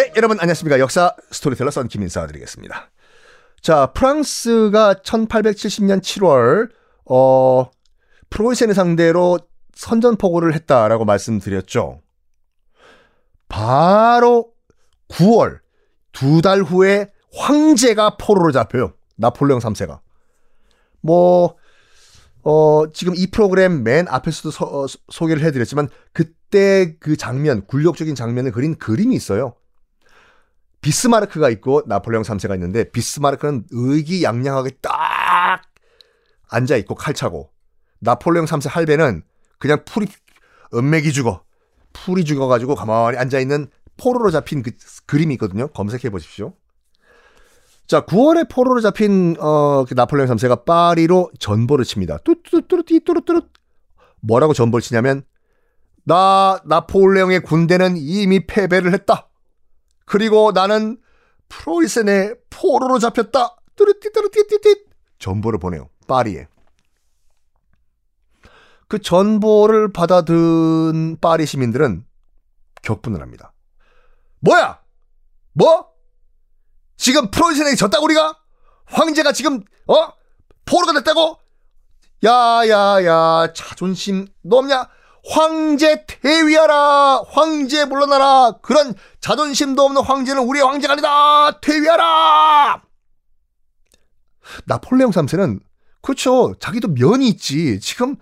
네, 여러분 안녕하십니까. 역사 스토리텔러 썬킴 인사드리겠습니다. 자, 프랑스가 1870년 7월 어 프로이센을 상대로 선전포고를 했다라고 말씀드렸죠. 바로 9월 두 달 후에 황제가 포로로 잡혀요. 나폴레옹 3세가. 뭐 어, 지금 이 프로그램 맨 앞에서도 서, 어, 소개를 해드렸지만 그때 그 장면, 굴욕적인 장면을 그린 그림이 있어요. 비스마르크가 있고 나폴레옹 3세가 있는데 비스마르크는 의기양양하게 딱 앉아 있고 칼 차고 나폴레옹 3세 할배는 그냥 풀이 은맥이 죽어 풀이 죽어가지고 가만히 앉아 있는 포로로 잡힌 그 그림이 있거든요. 검색해 보십시오. 자, 9월에 포로로 잡힌 어, 그 나폴레옹 3세가 파리로 전보를 칩니다. 뚜뚜뚜뚜 뚜루뚜루 뭐라고 전보를 치냐면 나 나폴레옹의 군대는 이미 패배를 했다. 그리고 나는 프로이센의 포로로 잡혔다. 뚜루띠뚜루띠띠띠 전보를 보내요. 파리에. 그 전보를 받아든 파리 시민들은 격분을 합니다. 뭐야? 뭐? 지금 프로이센에게 졌다고 우리가? 황제가 지금 어? 포로가 됐다고? 야야야 자존심 너 없냐? 황제 퇴위하라! 황제 물러나라! 그런 자존심도 없는 황제는 우리의 황제가 아니다! 퇴위하라! 나폴레옹 3세는 그렇죠. 자기도 면이 있지. 지금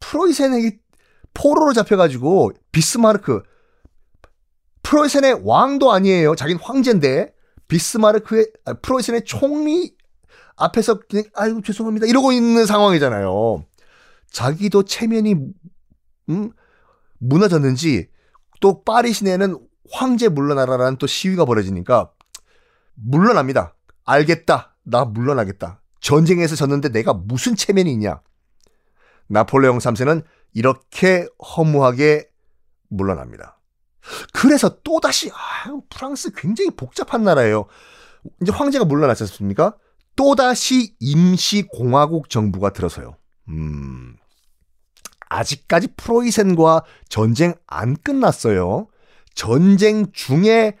프로이센에게 포로로 잡혀가지고 비스마르크 프로이센의 왕도 아니에요. 자기는 황제인데 비스마르크의 아, 프로이센의 총리 앞에서 그냥 아이고 죄송합니다 이러고 있는 상황이잖아요. 자기도 체면이 음? 무너졌는지 또 파리 시내는 황제 물러나라라는 또 시위가 벌어지니까 물러납니다. 알겠다. 나 물러나겠다. 전쟁에서 졌는데 내가 무슨 체면이 있냐. 나폴레옹 3세는 이렇게 허무하게 물러납니다. 그래서 또다시 아, 프랑스 굉장히 복잡한 나라예요. 이제 황제가 물러났지 않습니까? 또다시 임시공화국 정부가 들어서요. 음, 아직까지 프로이센과 전쟁 안 끝났어요. 전쟁 중에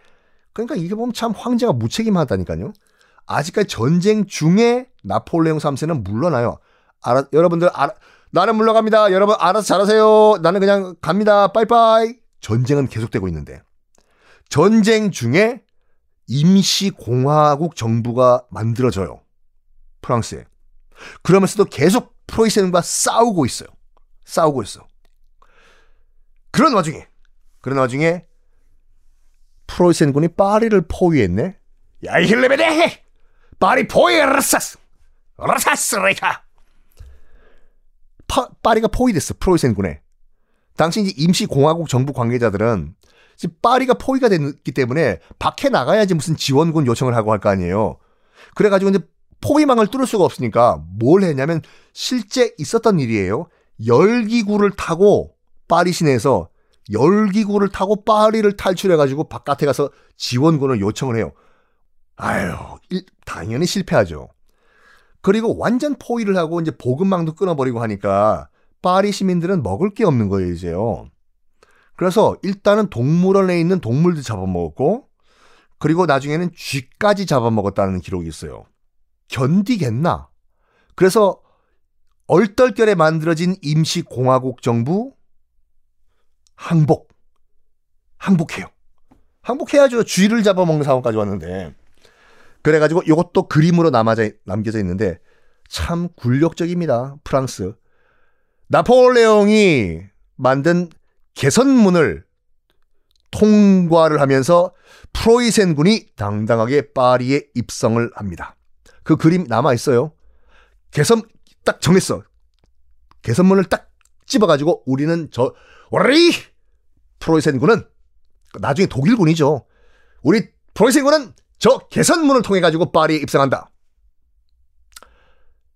그러니까 이게 보면 참 황제가 무책임하다니까요. 아직까지 전쟁 중에 나폴레옹 3세는 물러나요. 알아, 여러분들 알아, 나는 물러갑니다. 여러분 알아서 잘하세요. 나는 그냥 갑니다. 빠이빠이. 전쟁은 계속되고 있는데 전쟁 중에 임시 공화국 정부가 만들어져요. 프랑스에. 그러면서도 계속 프로이센과 싸우고 있어요. 싸우고 있어. 그런 와중에, 그런 와중에 프로이센군이 파리를 포위했네. 야, 힐레베데! 파리 포위 라사스! 라사스레카! 파리가 포위됐어, 프로이센군에. 당시 이제 임시공화국 정부 관계자들은 지금 파리가 포위가 됐기 때문에 밖에 나가야지 무슨 지원군 요청을 하고 할 거 아니에요. 그래가지고 이제 포위망을 뚫을 수가 없으니까 뭘 했냐면 실제 있었던 일이에요. 열기구를 타고 파리 시내에서 열기구를 타고 파리를 탈출해가지고 바깥에 가서 지원군을 요청을 해요. 아유, 당연히 실패하죠. 그리고 완전 포위를 하고 이제 보급망도 끊어버리고 하니까 파리 시민들은 먹을 게 없는 거예요, 이제요. 그래서 일단은 동물원에 있는 동물들 잡아먹었고, 그리고 나중에는 쥐까지 잡아먹었다는 기록이 있어요. 견디겠나? 그래서 얼떨결에 만들어진 임시공화국 정부 항복. 항복해요. 항복해야죠. 쥐를 잡아먹는 상황까지 왔는데. 그래가지고 이것도 그림으로 남아져, 남겨져 있는데 참 굴욕적입니다. 프랑스. 나폴레옹이 만든 개선문을 통과를 하면서 프로이센 군이 당당하게 파리에 입성을 합니다. 그 그림 남아 있어요. 개선 딱 정했어. 개선문을 딱 집어가지고 우리는 저 우리 프로이센 군은 나중에 독일군이죠. 우리 프로이센 군은 저 개선문을 통해 가지고 파리에 입성한다.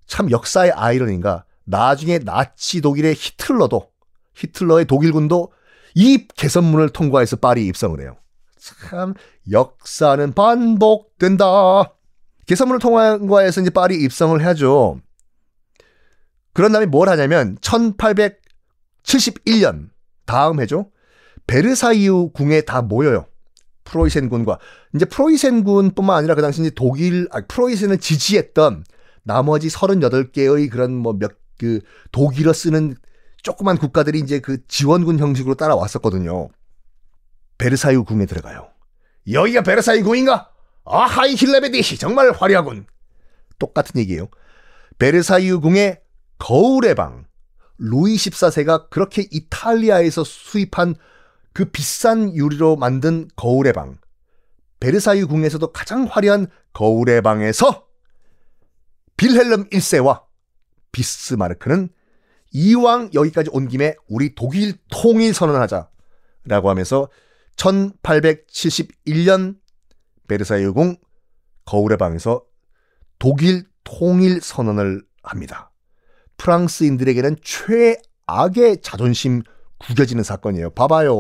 참 역사의 아이러니인가. 나중에 나치 독일의 히틀러도 히틀러의 독일군도 이 개선문을 통과해서 파리 입성을 해요. 참 역사는 반복된다. 개선문을 통과해서 이제 파리 입성을 하죠. 그런 다음에 뭘 하냐면 1871년 다음 해죠. 베르사유 궁에 다 모여요. 프로이센군과 이제 프로이센군뿐만 아니라 그 당시 이제 독일 아, 프로이센을 지지했던 나머지 38개의 그런 뭐 몇 그 독일어 쓰는 조그만 국가들이 이제 그 지원군 형식으로 따라왔었거든요. 베르사유 궁에 들어가요. 여기가 베르사유 궁인가? 아하이 힐레베디 정말 화려하군. 똑같은 얘기예요. 베르사유 궁의 거울의 방. 루이 14세가 그렇게 이탈리아에서 수입한 그 비싼 유리로 만든 거울의 방. 베르사유 궁에서도 가장 화려한 거울의 방에서 빌헬름 1세와 비스마르크는 이왕 여기까지 온 김에 우리 독일 통일 선언하자 라고 하면서 1871년 베르사유 궁 거울의 방에서 독일 통일 선언을 합니다. 프랑스인들에게는 최악의 자존심 구겨지는 사건이에요. 봐봐요.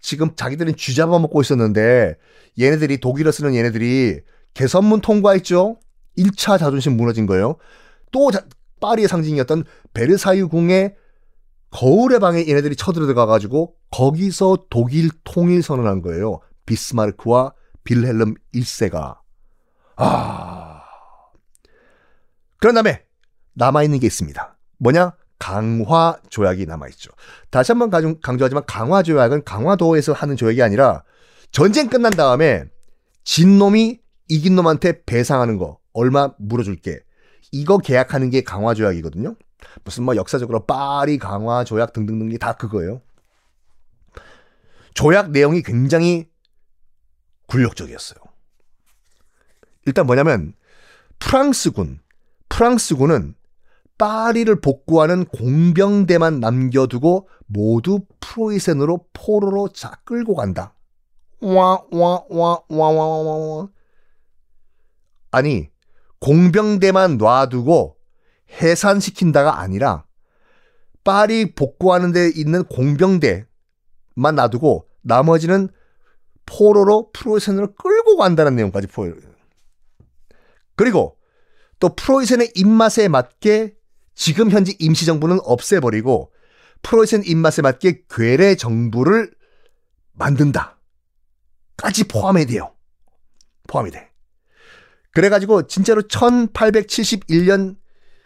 지금 자기들은 쥐 잡아먹고 있었는데 얘네들이 독일어 쓰는 얘네들이 개선문 통과했죠. 1차 자존심 무너진 거예요. 또 자, 파리의 상징이었던 베르사유 궁의 거울의 방에 얘네들이 쳐들어가 가지고 거기서 독일 통일 선언한 거예요. 비스마르크와 빌헬름 1세가. 아. 그런 다음에 남아있는 게 있습니다. 뭐냐? 강화 조약이 남아있죠. 다시 한번 강조하지만 강화 조약은 강화도에서 하는 조약이 아니라 전쟁 끝난 다음에 진 놈이 이긴 놈한테 배상하는 거 얼마 물어줄게. 이거 계약하는 게 강화 조약이거든요. 무슨 뭐 역사적으로 파리 강화 조약 등등등이 다 그거예요. 조약 내용이 굉장히 굴욕적이었어요. 일단 뭐냐면 프랑스군, 프랑스군은 파리를 복구하는 공병대만 남겨두고 모두 프로이센으로 포로로 자 끌고 간다. 와와와와와와 아니 공병대만 놔두고 해산시킨다가 아니라 파리 복구하는 데 있는 공병대만 놔두고 나머지는 포로로 프로이센으로 끌고 간다는 내용까지 보여요. 그리고 또 프로이센의 입맛에 맞게 지금 현재 임시정부는 없애버리고 프로이센 입맛에 맞게 괴뢰 정부를 만든다. 까지 포함이 돼요. 포함이 돼. 그래가지고 진짜로 1871년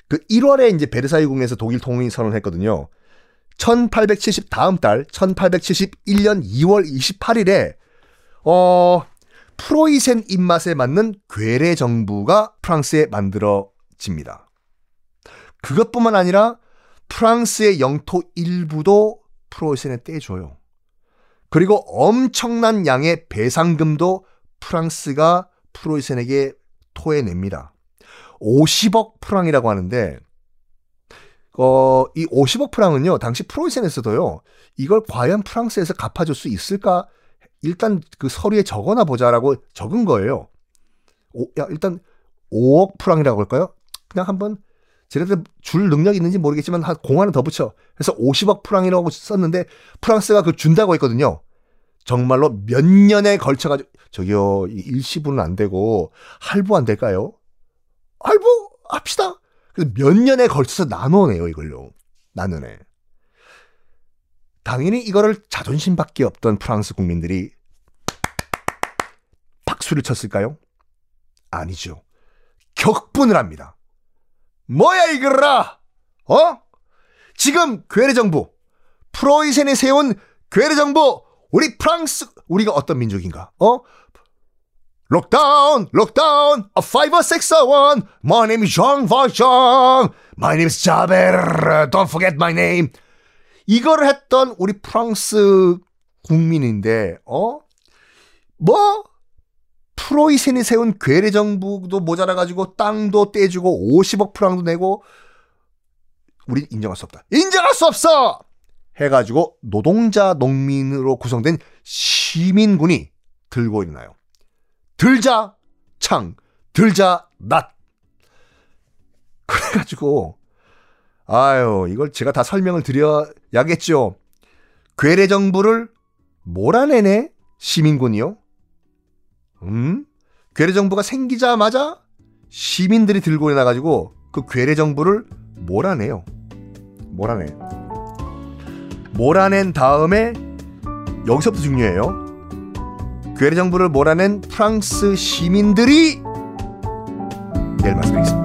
그 1월에 이제 베르사유 궁에서 독일 통일 선언을 했거든요. 1870 다음 달 1871년 2월 28일에 어 프로이센 입맛에 맞는 괴뢰 정부가 프랑스에 만들어집니다. 그것뿐만 아니라 프랑스의 영토 일부도 프로이센에 떼줘요. 그리고 엄청난 양의 배상금도 프랑스가 프로이센에게 토해냅니다. 50억 프랑이라고 하는데 어, 이 50억 프랑은요, 당시 프로이센에서도요, 이걸 과연 프랑스에서 갚아줄 수 있을까? 일단 그 서류에 적어놔 보자라고 적은 거예요. 오, 야, 일단 5억 프랑이라고 할까요? 그냥 한번 쟤네들 줄 능력이 있는지 모르겠지만 한공 하나 더 붙여. 그래서 50억 프랑이라고 썼는데 프랑스가 그 준다고 했거든요. 정말로 몇 년에 걸쳐가지고 저기요 일시분은 안 되고 할부 안 될까요? 할부 합시다. 그래서 몇 년에 걸쳐서 나눠내요 이걸요. 나눠내. 당연히 이거를 자존심밖에 없던 프랑스 국민들이 박수를 쳤을까요? 아니죠. 격분을 합니다. 뭐야 이거라? 어? 지금 괴뢰 정부, 프로이센이 세운 괴뢰 정부, 우리 프랑스, 우리가 어떤 민족인가? 어? 록다운, 록다운, a five or six or one. My name is Jean Valjean. My name is Jaber. Don't forget my name. 이거를 했던 우리 프랑스 국민인데, 어? 뭐? 프로이센이 세운 괴뢰 정부도 모자라가지고 땅도 떼주고 50억 프랑도 내고 우리 인정할 수 없다. 인정할 수 없어! 해가지고 노동자 농민으로 구성된 시민군이 들고 일어나요. 들자 창, 들자 낫. 그래가지고 아유 이걸 제가 다 설명을 드려야겠죠. 괴뢰 정부를 몰아내네 시민군이요. 음? 괴뢰 정부가 생기자마자 시민들이 들고 일어나가지고 그 괴뢰 정부를 몰아내요. 몰아내. 몰아낸 다음에 여기서부터 중요해요. 괴뢰 정부를 몰아낸 프랑스 시민들이 내일 말씀드리겠습니다.